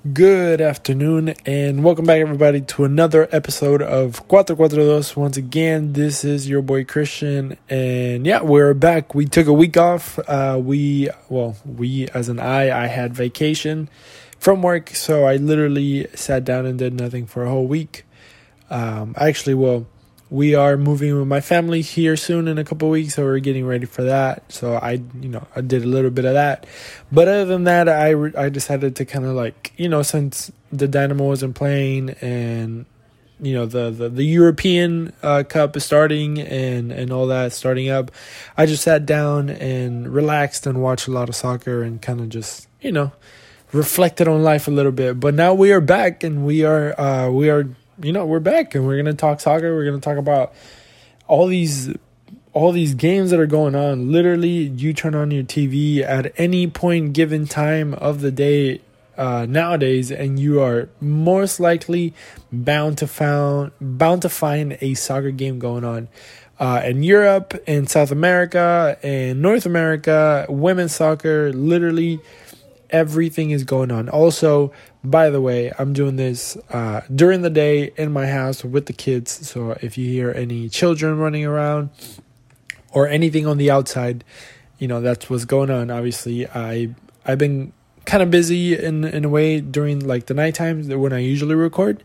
Good afternoon and welcome back everybody to another episode of Cuatro Cuatro. Once again, this is your boy Christian and yeah, we're back. We took a week off. Uh we well, we as an I I had vacation from work, so I literally sat down and did nothing for a whole week. Um actually well, we are moving with my family here soon in a couple weeks so we're getting ready for that. So i you know i did a little bit of that. But other than that i i decided to kind of like you know since the dynamo wasn't playing and you know the the, the european uh, cup is starting and and all that starting up i just sat down and relaxed and watched a lot of soccer and kind of just you know reflected on life a little bit. But now we are back and we are uh we are you know, we're back and we're gonna talk soccer. We're gonna talk about all these all these games that are going on. Literally, you turn on your TV at any point given time of the day uh, nowadays, and you are most likely bound to found bound to find a soccer game going on. Uh, in Europe, in South America, in North America, women's soccer, literally everything is going on. Also, by the way, I'm doing this uh, during the day in my house with the kids. So if you hear any children running around or anything on the outside, you know that's what's going on. Obviously, I I've been kind of busy in in a way during like the night times when I usually record.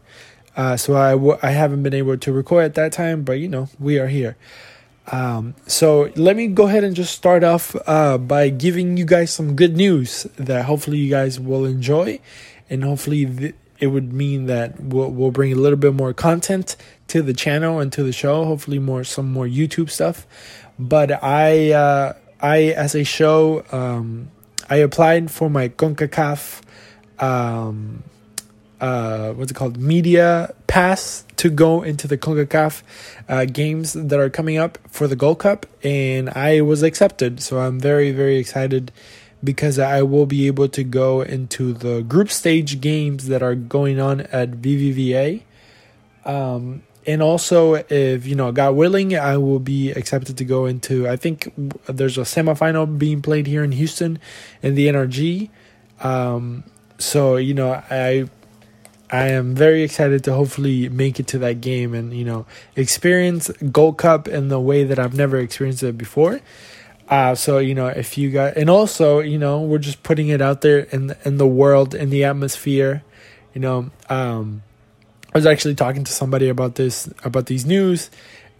Uh, so I w- I haven't been able to record at that time, but you know we are here. Um, so let me go ahead and just start off uh, by giving you guys some good news that hopefully you guys will enjoy, and hopefully th- it would mean that we'll we'll bring a little bit more content to the channel and to the show. Hopefully more some more YouTube stuff. But I uh, I as a show um, I applied for my Concacaf um, uh, what's it called media pass to go into the CONCACAF uh, games that are coming up for the Gold Cup, and I was accepted. So I'm very very excited because I will be able to go into the group stage games that are going on at BBVA. Um, and also, if you know, God willing, I will be accepted to go into. I think there's a semifinal being played here in Houston, in the NRG. Um, so you know, I I am very excited to hopefully make it to that game and you know experience Gold Cup in the way that I've never experienced it before. Uh, so you know if you got and also you know we're just putting it out there in in the world in the atmosphere. You know, um, I was actually talking to somebody about this about these news,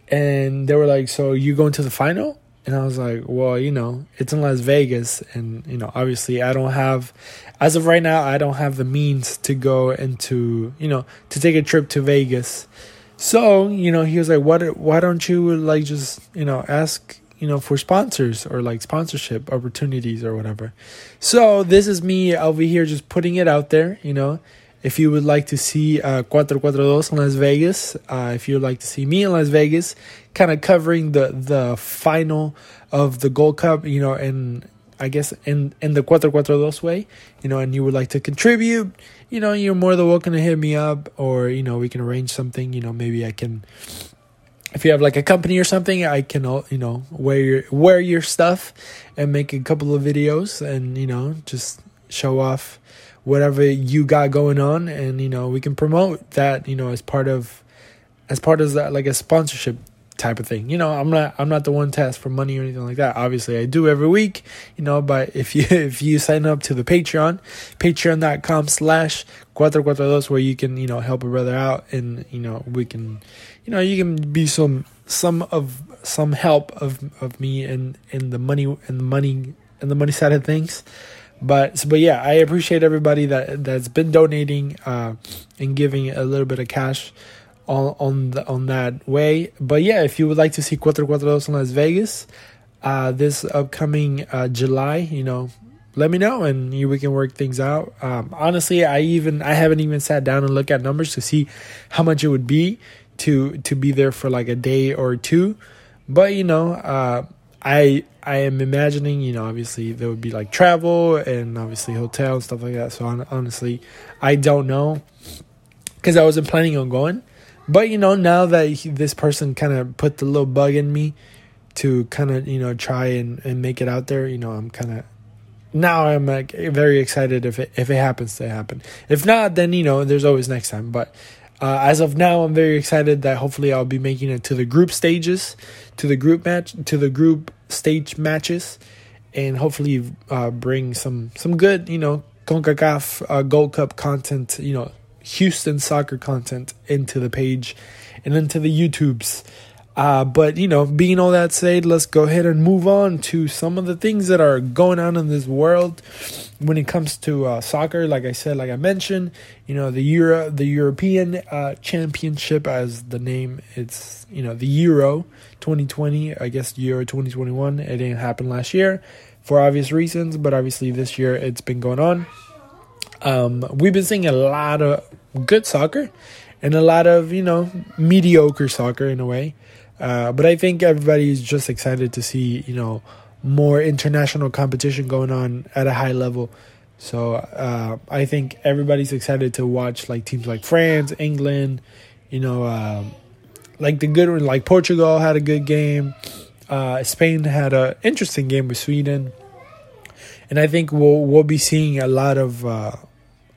and they were like, "So you going to the final?" And I was like, well, you know, it's in Las Vegas. And, you know, obviously I don't have, as of right now, I don't have the means to go into, you know, to take a trip to Vegas. So, you know, he was like, what, why don't you like just, you know, ask, you know, for sponsors or like sponsorship opportunities or whatever. So this is me over here just putting it out there, you know, if you would like to see uh, Cuatro Cuatro Dos in Las Vegas, uh, if you would like to see me in Las Vegas, kind of covering the the final of the Gold Cup, you know, and I guess in in the Cuatro Cuatro Dos way, you know, and you would like to contribute, you know, you're more than welcome to hit me up, or you know, we can arrange something. You know, maybe I can. If you have like a company or something, I can, you know, wear your wear your stuff and make a couple of videos, and you know, just show off whatever you got going on and you know we can promote that you know as part of as part of that like a sponsorship type of thing. You know i'm not i'm not the one to ask for money or anything like that. Obviously i do every week you know but if you if you sign up to the patreon patreon.com slash cuatro cuatro where you can you know help a brother out and you know we can you know you can be some some of some help of of me and and the money and the money and the money side of things but but yeah, I appreciate everybody that that's been donating uh, and giving a little bit of cash on on the, on that way. But yeah, if you would like to see Cuatro Cuatro in Las Vegas uh, this upcoming uh, July, you know, let me know and you, we can work things out. Um, honestly, I even I haven't even sat down and looked at numbers to see how much it would be to to be there for like a day or two. But you know, uh, I I am imagining, you know, obviously there would be like travel and obviously hotel and stuff like that. So honestly, I don't know because I wasn't planning on going. But you know, now that he, this person kind of put the little bug in me to kind of you know try and, and make it out there, you know, I'm kind of now I'm like very excited if it if it happens to happen. If not, then you know there's always next time. But uh, as of now, I'm very excited that hopefully I'll be making it to the group stages, to the group match, to the group stage matches, and hopefully uh, bring some some good you know Concacaf uh, Gold Cup content, you know Houston soccer content into the page and into the YouTubes. Uh, but you know, being all that said, let's go ahead and move on to some of the things that are going on in this world when it comes to uh, soccer. Like I said, like I mentioned, you know, the Euro, the European uh, Championship, as the name, it's you know the Euro 2020. I guess Euro 2021. It didn't happen last year for obvious reasons, but obviously this year it's been going on. Um, we've been seeing a lot of good soccer and a lot of you know mediocre soccer in a way. Uh, but I think everybody is just excited to see, you know, more international competition going on at a high level. So uh, I think everybody's excited to watch like teams like France, England, you know, um, like the good one, like Portugal had a good game. Uh, Spain had an interesting game with Sweden, and I think we'll we'll be seeing a lot of uh,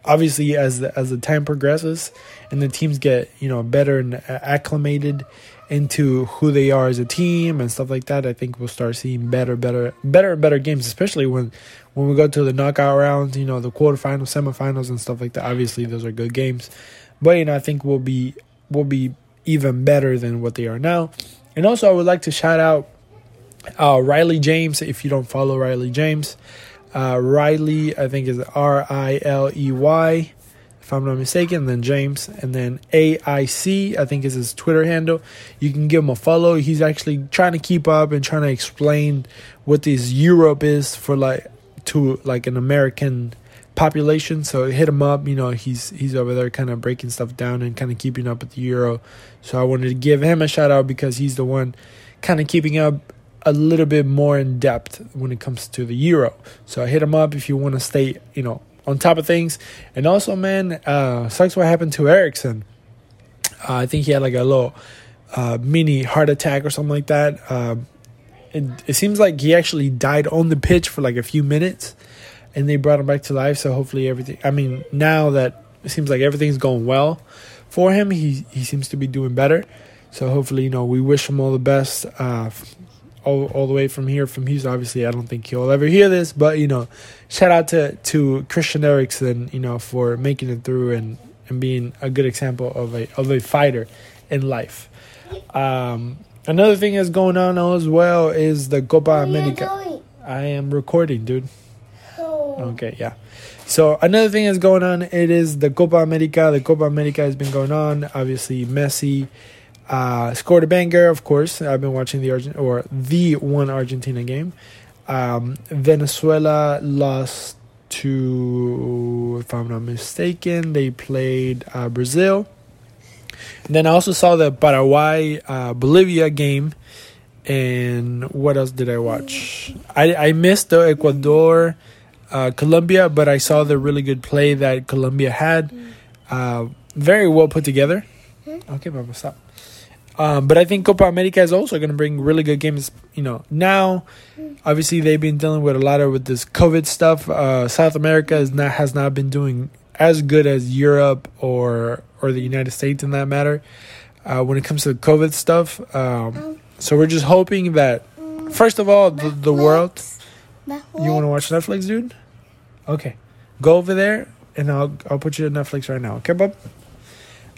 obviously as the, as the time progresses and the teams get you know better and acclimated into who they are as a team and stuff like that, I think we'll start seeing better, better, better, better games, especially when when we go to the knockout rounds, you know, the quarterfinals, semifinals, and stuff like that. Obviously, those are good games, but you know, I think we'll be we'll be even better than what they are now. And also, I would like to shout out uh, Riley James. If you don't follow Riley James, uh, Riley, I think is R I L E Y if I'm not mistaken. Then James, and then AIC, I think is his Twitter handle. You can give him a follow. He's actually trying to keep up and trying to explain what this Europe is for like to like an American population. So hit him up. You know, he's he's over there kind of breaking stuff down and kind of keeping up with the Euro. So I wanted to give him a shout out because he's the one kind of keeping up a little bit more in depth when it comes to the Euro. So hit him up if you want to stay, you know, on top of things. And also, man, uh, sucks what happened to Eriksen. Uh, I think he had like a little uh, mini heart attack or something like that. Uh, it, it seems like he actually died on the pitch for like a few minutes, and they brought him back to life. So hopefully everything. I mean, now that it seems like everything's going well for him, he he seems to be doing better. So hopefully, you know, we wish him all the best. Uh, all, all the way from here from Houston. Obviously, I don't think he'll ever hear this, but you know, shout out to to Christian Eriksen, you know, for making it through and and being a good example of a of a fighter in life. Um, another thing that's going on as well is the Copa America. I am recording, dude. Oh. Okay, yeah. So another thing that's going on, it is the Copa America. The Copa America has been going on. Obviously, Messi uh, scored a banger, of course. I've been watching the Argent or the one Argentina game. Um, Venezuela lost to, if I'm not mistaken, they played uh, Brazil. And then I also saw the Paraguay uh, Bolivia game. And what else did I watch? I, I missed the Ecuador uh, Colombia, but I saw the really good play that Colombia had. Uh, very well put together. Hmm? Okay, Papa, stop. Um, but I think Copa America is also going to bring really good games. You know, now obviously they've been dealing with a lot of with this COVID stuff. Uh, South America is not has not been doing as good as Europe or or the United States in that matter uh, when it comes to COVID stuff. Um, so we're just hoping that first of all the, the world. You want to watch Netflix, dude? Okay, go over there and I'll I'll put you on Netflix right now. Okay, bub.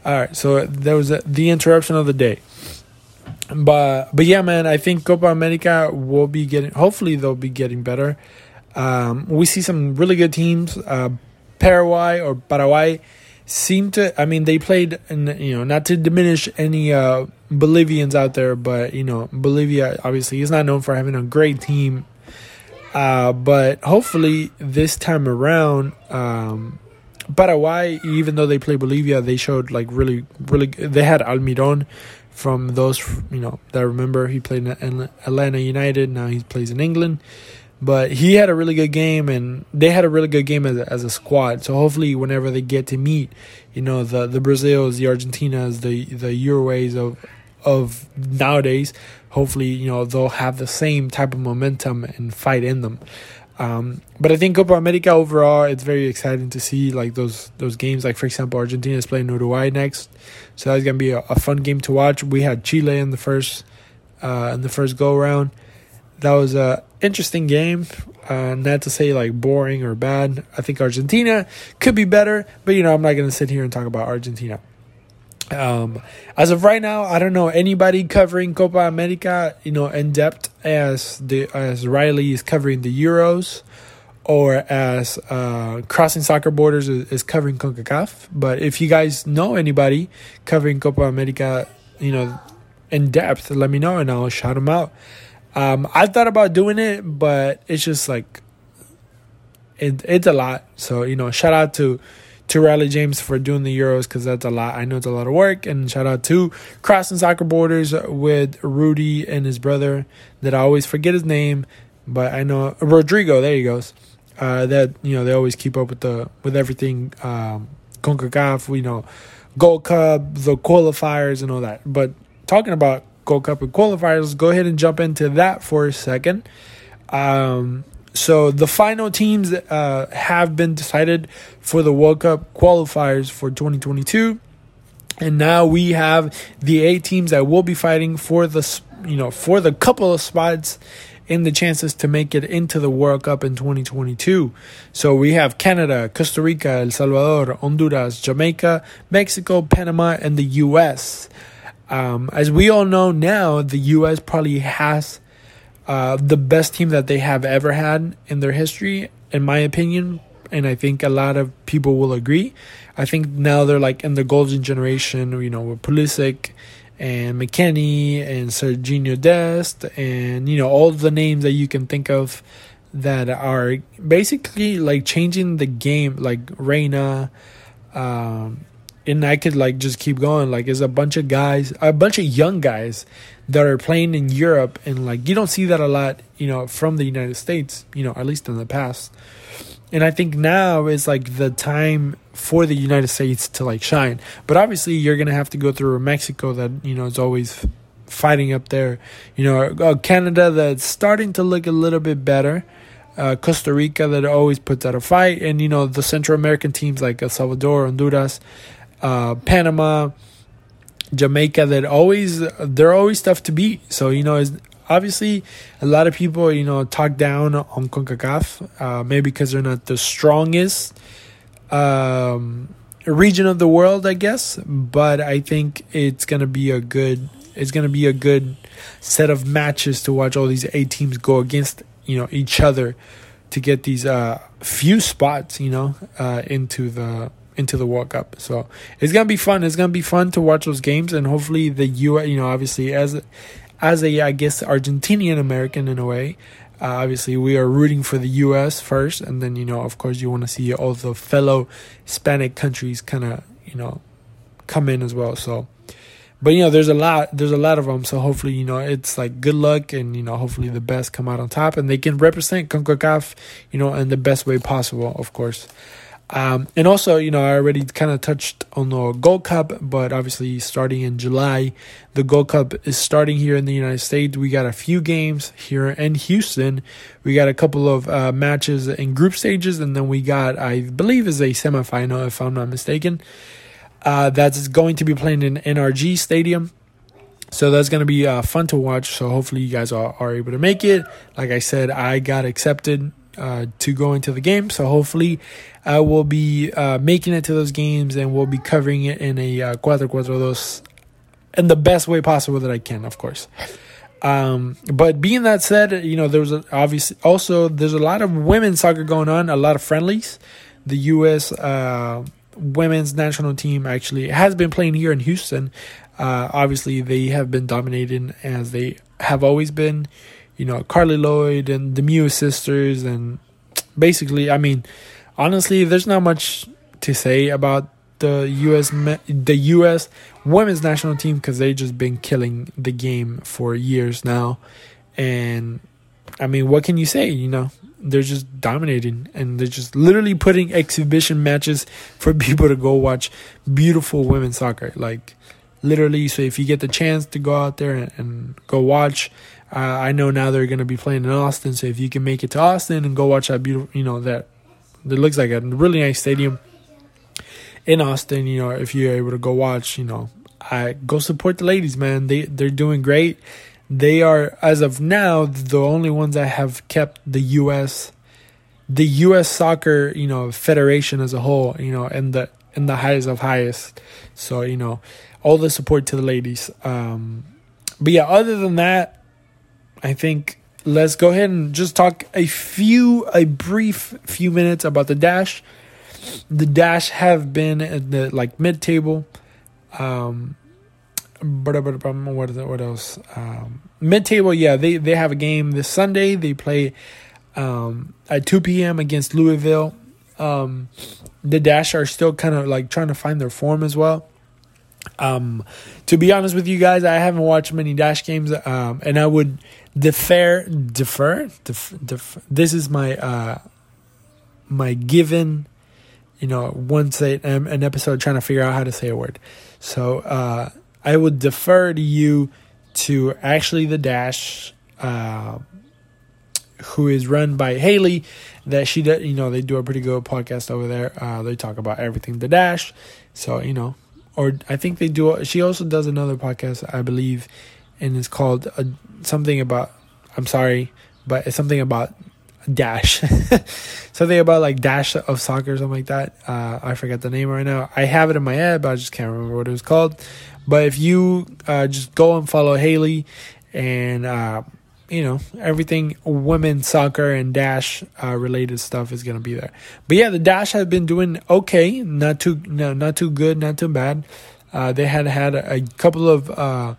All right, so there was a, the interruption of the day, but but yeah, man, I think Copa America will be getting. Hopefully, they'll be getting better. Um, we see some really good teams. Uh, Paraguay or Paraguay seem to. I mean, they played, and you know, not to diminish any uh, Bolivians out there, but you know, Bolivia obviously is not known for having a great team. Uh, but hopefully, this time around. Um, Paraguay, even though they play Bolivia, they showed like really, really. They had Almiron from those you know that I remember. He played in Atlanta United. Now he plays in England, but he had a really good game, and they had a really good game as a, as a squad. So hopefully, whenever they get to meet, you know the the Brazils, the Argentinas, the the Uruguays of of nowadays, hopefully you know they'll have the same type of momentum and fight in them. Um, but I think Copa America overall, it's very exciting to see like those those games. Like for example, Argentina is playing Uruguay next, so that's gonna be a, a fun game to watch. We had Chile in the first uh, in the first go around. That was a interesting game. Uh, not to say like boring or bad. I think Argentina could be better, but you know I'm not gonna sit here and talk about Argentina. Um, as of right now, I don't know anybody covering Copa America, you know, in depth as the as Riley is covering the Euros, or as uh, Crossing Soccer Borders is, is covering Concacaf. But if you guys know anybody covering Copa America, you know, in depth, let me know and I'll shout them out. Um, I thought about doing it, but it's just like it, it's a lot. So you know, shout out to to Riley James for doing the Euros because that's a lot. I know it's a lot of work. And shout out to Crossing Soccer Borders with Rudy and his brother that I always forget his name, but I know Rodrigo. There he goes. Uh, that you know they always keep up with the with everything. Um, Concacaf, you know, Gold Cup, the qualifiers, and all that. But talking about Gold Cup and qualifiers, go ahead and jump into that for a second. Um, so the final teams uh, have been decided for the World Cup qualifiers for 2022, and now we have the eight teams that will be fighting for the you know for the couple of spots in the chances to make it into the World Cup in 2022. So we have Canada, Costa Rica, El Salvador, Honduras, Jamaica, Mexico, Panama, and the U.S. Um, as we all know now, the U.S. probably has uh, the best team that they have ever had in their history, in my opinion. And I think a lot of people will agree. I think now they're like in the golden generation, you know, with Pulisic and McKennie and Sergiño Dest and, you know, all the names that you can think of that are basically like changing the game, like Reyna. um, and I could like just keep going. Like, it's a bunch of guys, a bunch of young guys that are playing in Europe, and like you don't see that a lot, you know, from the United States, you know, at least in the past. And I think now is like the time for the United States to like shine. But obviously, you're gonna have to go through Mexico that you know is always fighting up there. You know, uh, Canada that's starting to look a little bit better. Uh, Costa Rica that always puts out a fight, and you know the Central American teams like El Salvador, Honduras, uh, Panama, Jamaica that always they're always tough to beat. So you know, obviously a lot of people you know talk down on Concacaf, uh, maybe because they're not the strongest um, region of the world, I guess. But I think it's gonna be a good it's gonna be a good set of matches to watch all these eight teams go against you know each other to get these uh, few spots you know uh, into the into the World Cup. So it's gonna be fun. It's gonna be fun to watch those games, and hopefully the U. You know, obviously as as a I guess Argentinian American in a way. Uh, obviously, we are rooting for the U.S. first, and then you know, of course, you want to see all the fellow Hispanic countries kind of you know come in as well. So, but you know, there's a lot, there's a lot of them. So hopefully, you know, it's like good luck, and you know, hopefully the best come out on top, and they can represent Concacaf, you know, in the best way possible, of course. Um, and also, you know, I already kind of touched on the Gold Cup, but obviously, starting in July, the Gold Cup is starting here in the United States. We got a few games here in Houston. We got a couple of uh, matches in group stages, and then we got, I believe, is a semifinal, if I'm not mistaken. Uh, that's going to be playing in NRG Stadium. So that's going to be uh, fun to watch. So hopefully, you guys are, are able to make it. Like I said, I got accepted uh, to go into the game. So hopefully, I will be uh, making it to those games and we'll be covering it in a uh, 4-4-2 in the best way possible that I can, of course. Um, but being that said, you know, there there's obviously also there's a lot of women's soccer going on, a lot of friendlies. The U.S. Uh, women's national team actually has been playing here in Houston. Uh, obviously, they have been dominating as they have always been you know, Carli Lloyd and the Mewis sisters, and basically, I mean, honestly, there's not much to say about the U.S. the U.S. women's national team because they just been killing the game for years now, and I mean, what can you say? You know, they're just dominating and they're just literally putting exhibition matches for people to go watch beautiful women's soccer. Like literally, so if you get the chance to go out there and, and go watch Uh, I know now they're going to be playing in Austin, so if you can make it to Austin and go watch that beautiful, you know that that looks like a really nice stadium in Austin. You know, if you're able to go watch, you know, I go support the ladies, man. They they're doing great. They are as of now the only ones that have kept the U.S. the U.S. soccer, you know, federation as a whole, you know, and the in the highest of highest. So you know, all the support to the ladies. Um, but yeah, other than that, I think let's go ahead and just talk a few, a brief few minutes about the dash. The dash have been at the like mid table. Um, what what else? Um, mid table, yeah, they they have a game this Sunday. They play um, at two p.m. against Louisville. Um, the Dash are still kind of like trying to find their form as well. Um, to be honest with you guys, I haven't watched many Dash games, um, and I would defer, defer, def, def, This is my uh, my given, you know, once a, an episode trying to figure out how to say a word. So uh, I would defer to you to actually the Dash. Uh, who is run by Haley. That she, does, you know, they do a pretty good podcast over there. Uh, they talk about everything the Dash. So you know, or I think they do. She also does another podcast, I believe, and it's called uh, something about. I'm sorry, but it's something about dash something about like dash of soccer or something like that uh, i forget the name right now i have it in my head but i just can't remember what it was called but if you uh, just go and follow haley and uh, you know everything women's soccer and dash uh, related stuff is gonna be there. But yeah, the dash has been doing okay, not too no, not too good, not too bad. Uh, they had had a couple of uh,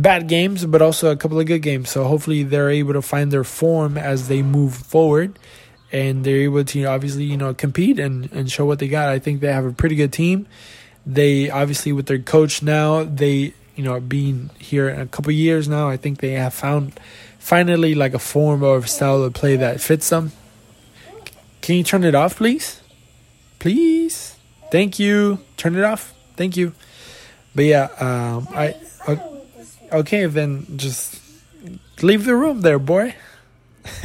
bad games, but also a couple of good games. So hopefully they're able to find their form as they move forward, and they're able to obviously you know compete and and show what they got. I think they have a pretty good team. They obviously with their coach now, they you know being here in a couple years now, I think they have found finally like a form or style of play that fits them. Can you turn it off, please? Please. Thank you. Turn it off. Thank you. But yeah, um, I okay then just leave the room there, boy.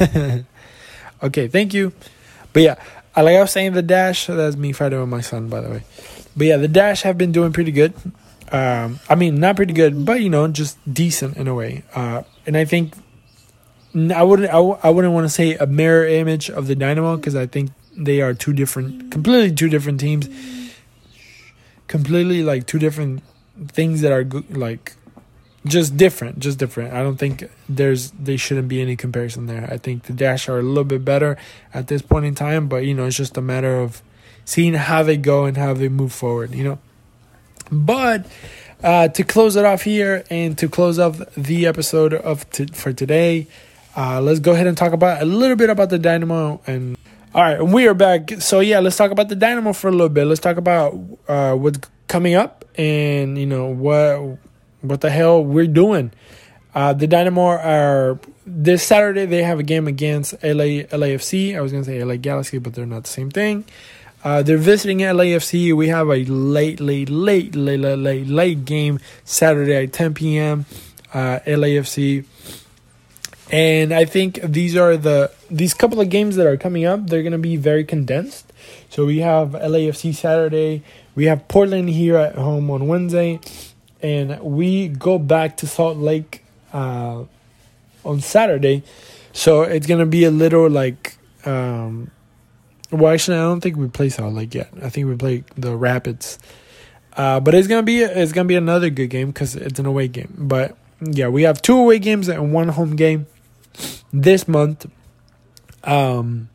okay, thank you. But yeah, I like I was saying, the dash. That's me fighting with my son, by the way. But yeah, the dash have been doing pretty good. Um, I mean, not pretty good, but you know, just decent in a way. Uh, and I think I wouldn't I, I wouldn't want to say a mirror image of the Dynamo because I think they are two different, completely two different teams, completely like two different things that are like just different, just different. I don't think there's there shouldn't be any comparison there. I think the Dash are a little bit better at this point in time, but you know it's just a matter of seeing how they go and how they move forward. You know, but. Uh, to close it off here and to close off the episode of t- for today, uh, let's go ahead and talk about a little bit about the Dynamo. And all right, we are back. So yeah, let's talk about the Dynamo for a little bit. Let's talk about uh, what's coming up and you know what what the hell we're doing. Uh, the Dynamo are this Saturday. They have a game against LA LAFC. I was gonna say LA Galaxy, but they're not the same thing. Uh, they're visiting LAFC. We have a late, late, late, late, late, late, late game Saturday at 10 p.m. Uh, LAFC and I think these are the these couple of games that are coming up. They're gonna be very condensed. So we have LAFC Saturday. We have Portland here at home on Wednesday, and we go back to Salt Lake uh, on Saturday. So it's gonna be a little like. Um, well, actually, I don't think we play Salt Lake yet. I think we play the Rapids. Uh, but it's gonna be it's gonna be another good game because it's an away game. But yeah, we have two away games and one home game this month. Um,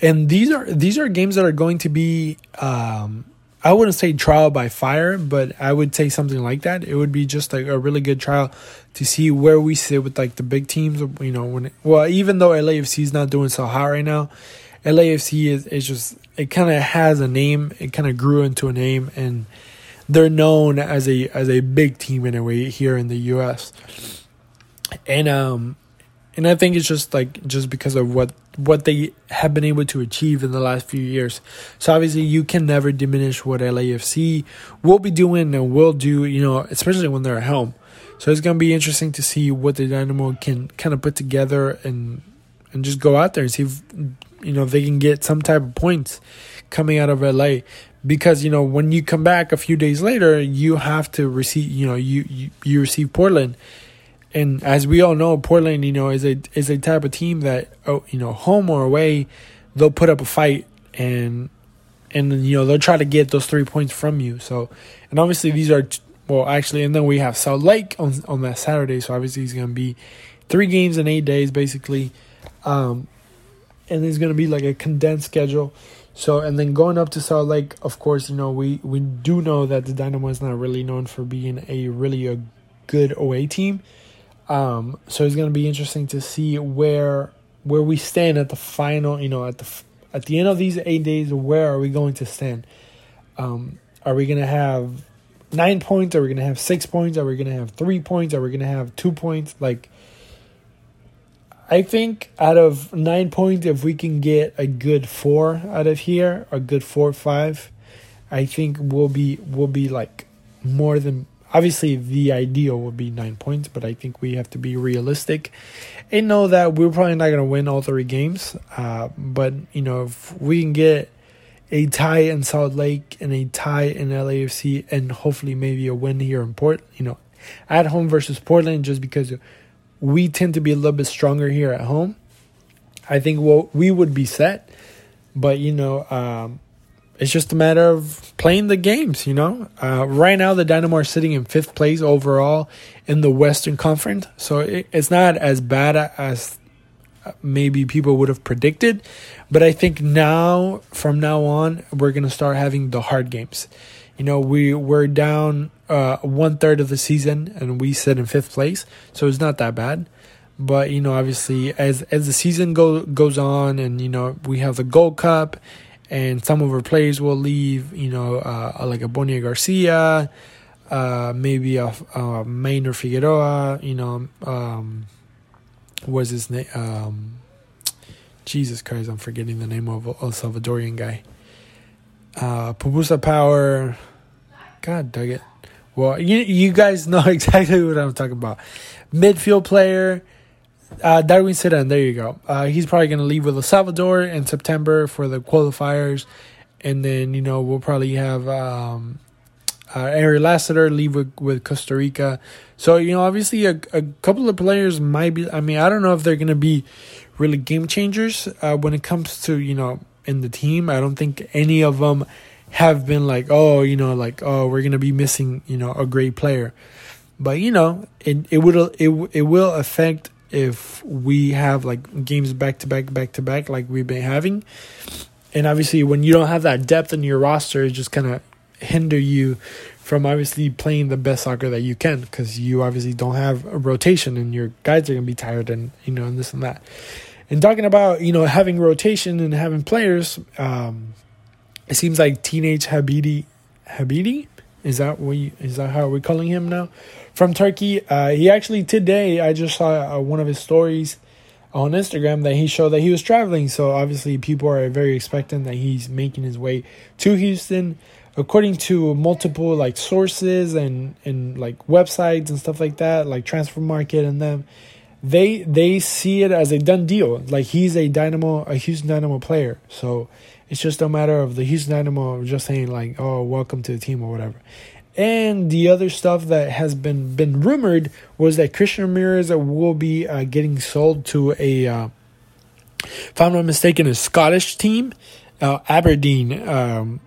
and these are these are games that are going to be um, I wouldn't say trial by fire, but I would say something like that. It would be just like a really good trial to see where we sit with like the big teams. You know, when well, even though LAFC is not doing so hot right now, LAFC is is just it kind of has a name. It kind of grew into a name, and they're known as a as a big team in a way here in the U.S. And um, and I think it's just like just because of what what they have been able to achieve in the last few years. So obviously you can never diminish what LAFC will be doing and will do, you know, especially when they're at home. So it's to be interesting to see what the Dynamo can kind of put together and and just go out there and see if you know if they can get some type of points coming out of LA because you know when you come back a few days later you have to receive you know you you, you receive Portland and as we all know Portland you know is a is a type of team that oh you know home or away they'll put up a fight and and you know they'll try to get those 3 points from you. So and obviously these are well actually and then we have Salt Lake on on that Saturday. So obviously it's going to be 3 games in 8 days basically. Um and it's going to be like a condensed schedule. So and then going up to Salt Lake, of course, you know we we do know that the Dynamo is not really known for being a really a good away team. Um, so it's going to be interesting to see where where we stand at the final. You know, at the at the end of these eight days, where are we going to stand? Um, are we going to have nine points? Are we going to have six points? Are we going to have three points? Are we going to have two points? Like I think out of nine points, if we can get a good four out of here, a good four or five, I think we'll be we'll be like more than obviously the ideal would be nine points, but I think we have to be realistic and know that we're probably not gonna win all three games. Uh, but you know, if we can get a tie in Salt Lake and a tie in LAFC and hopefully maybe a win here in Port, you know, at home versus Portland, just because we tend to be a little bit stronger here at home. I think well, we would be set, but you know, um, it's just a matter of playing the games. You know, uh, right now the Dynamo are sitting in fifth place overall in the Western Conference, so it, it's not as bad as maybe people would have predicted. But I think now, from now on, we're gonna start having the hard games. You know, we we're down uh, one third of the season, and we sit in fifth place, so it's not that bad. But you know, obviously, as as the season go goes on, and you know, we have the Gold Cup, and some of our players will leave. You know, uh, like a Boniek Garcia, uh, maybe a, a Maynor Figueroa. You know, um, what's his name? Um, Jesus Christ, I'm forgetting the name of a Salvadorian guy. Uh, Pupusa Power. God dug it. Well, you you guys know exactly what I'm talking about. Midfield player, uh, Darwin Cerén. There you go. Uh, he's probably going to leave with El Salvador in September for the qualifiers, and then you know we'll probably have um, uh, Ari Lassiter leave with, with Costa Rica. So you know, obviously, a, a couple of players might be. I mean, I don't know if they're going to be really game changers uh, when it comes to you know in the team. I don't think any of them have been like, oh, you know, like oh, we're gonna be missing, you know, a great player. But you know, it it would it it will affect if we have like games back to back back to back like we've been having. And obviously, when you don't have that depth in your roster, it just kind of hinder you from obviously playing the best soccer that you can because you obviously don't have a rotation and your guys are gonna be tired and you know and this and that. And talking about you know having rotation and having players, um, it seems like Teenage Hadebe Hadebe is that you, is that how we're calling him now from Turkey. Uh, he actually today I just saw uh, one of his stories on Instagram that he showed that he was traveling. So obviously people are very expectant that he's making his way to Houston. According to multiple like sources and and like websites and stuff like that, like Transfermarkt and them, they they see it as a done deal. Like he's a Dynamo, a Houston Dynamo player. So it's just a matter of the Houston Dynamo just saying like, "Oh, welcome to the team" or whatever. And the other stuff that has been been rumored was that Christian Ramirez will be uh, getting sold to a, uh, if I'm not mistaken, a Scottish team, uh, Aberdeen. Um,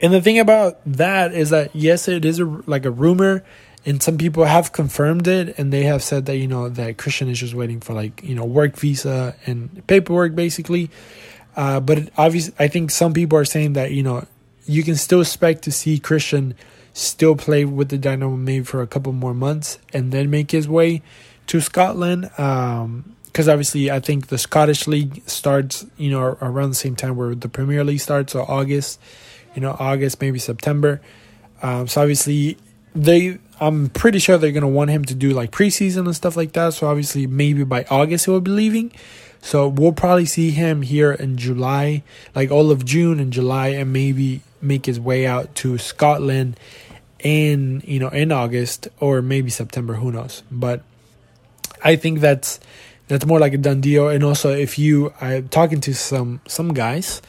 and the thing about that is that yes, it is a, like a rumor, and some people have confirmed it, and they have said that you know that Christian is just waiting for like you know work visa and paperwork basically. Uh, but obviously, I think some people are saying that you know you can still expect to see Christian still play with the Dynamo maybe for a couple more months and then make his way to Scotland. Because um, obviously, I think the Scottish League starts you know around the same time where the Premier League starts, so August, you know August maybe September. Um, so obviously they I'm pretty sure they're gonna want him to do like preseason and stuff like that. So obviously maybe by August he will be leaving. So we'll probably see him here in July, like all of June and July, and maybe make his way out to Scotland in you know in August or maybe September. Who knows? But I think that's that's more like a done deal. And also, if you I'm talking to some some guys,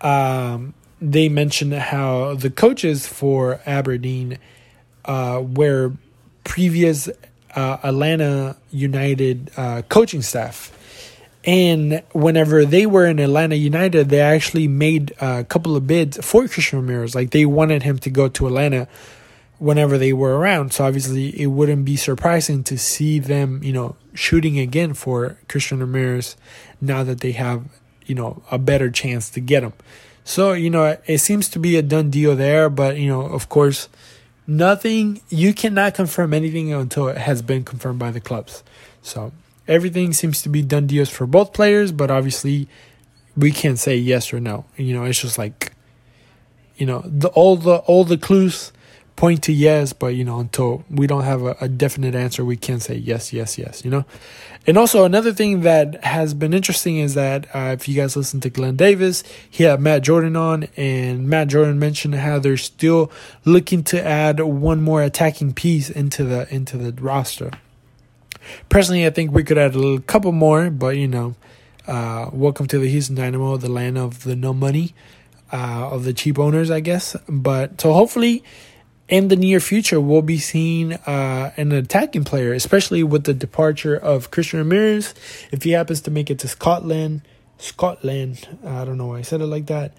um, they mentioned how the coaches for Aberdeen uh, were previous uh, Atlanta United uh, coaching staff. And whenever they were in Atlanta United, they actually made a couple of bids for Christian Ramirez. Like they wanted him to go to Atlanta whenever they were around. So obviously, it wouldn't be surprising to see them, you know, shooting again for Christian Ramirez now that they have, you know, a better chance to get him. So, you know, it seems to be a done deal there, but, you know, of course, nothing, you cannot confirm anything until it has been confirmed by the clubs. So, everything seems to be done deals for both players, but obviously, we can't say yes or no. You know, it's just like, you know, the all the all the clues point to yes, but you know, until we don't have a, a, definite answer, we can't say yes, yes, yes, you know? And also, another thing that has been interesting is that uh, if you guys listen to Glenn Davis, he had Matt Jordan on, and Matt Jordan mentioned how they're still looking to add one more attacking piece into the into the roster. Personally, I think we could add a little couple more, but you know, uh, welcome to the Houston Dynamo, the land of the no money, uh, of the cheap owners, I guess. But so hopefully in the near future, we'll be seeing uh, an attacking player, especially with the departure of Christian Ramirez. If he happens to make it to Scotland, Scotland, I don't know why I said it like that,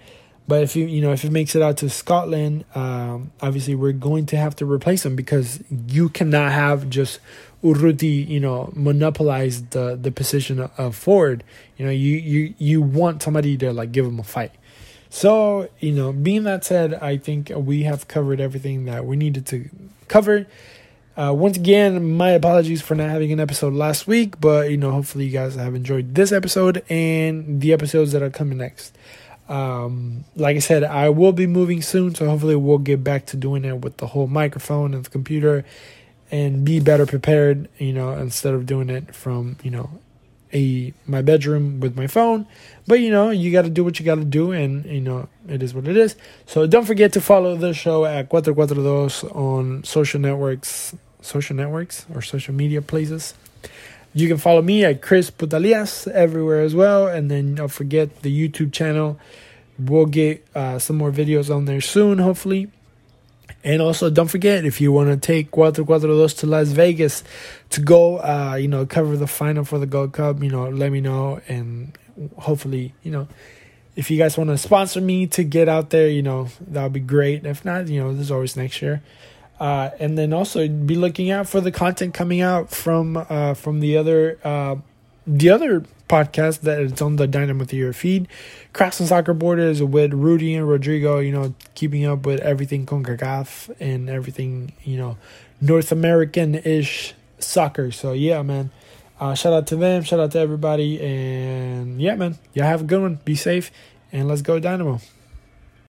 but if you you know if it makes it out to Scotland, um, obviously we're going to have to replace him because you cannot have just Urruti, you know, monopolize the the position of forward. You know, you you you want somebody to like give him a fight. So, you know, being that said, I think we have covered everything that we needed to cover. Uh, once again, my apologies for not having an episode last week, but you know, hopefully, you guys have enjoyed this episode and the episodes that are coming next. Um, like I said, I will be moving soon, so hopefully, we'll get back to doing it with the whole microphone and the computer and be better prepared, you know, instead of doing it from, you know, a my bedroom with my phone. But you know, you got to do what you got to do, and you know, it is what it is. So don't forget to follow the show at Cuatro Cuatro Dos on social networks, social networks or social media places. You can follow me at Chris Putalias everywhere as well, and then don't forget the YouTube channel. We'll get uh, some more videos on there soon, hopefully. And also, don't forget if you want to take Cuatro Cuatro Dos to Las Vegas to go, uh, you know, cover the final for the Gold Cup, you know, let me know. And hopefully, you know, if you guys want to sponsor me to get out there, you know, that would be great. If not, you know, there's always next year. Uh, and then also be looking out for the content coming out from uh, from the other uh, the other podcast that is on the Dynamo Theory feed, Crossing Soccer Borders with Rudy and Rodrigo, you know, keeping up with everything CONCACAF and everything, you know, North American ish soccer. So, yeah, man. Uh, shout out to them. Shout out to everybody. And yeah, man. Y'all have a good one. Be safe. And let's go, Dynamo.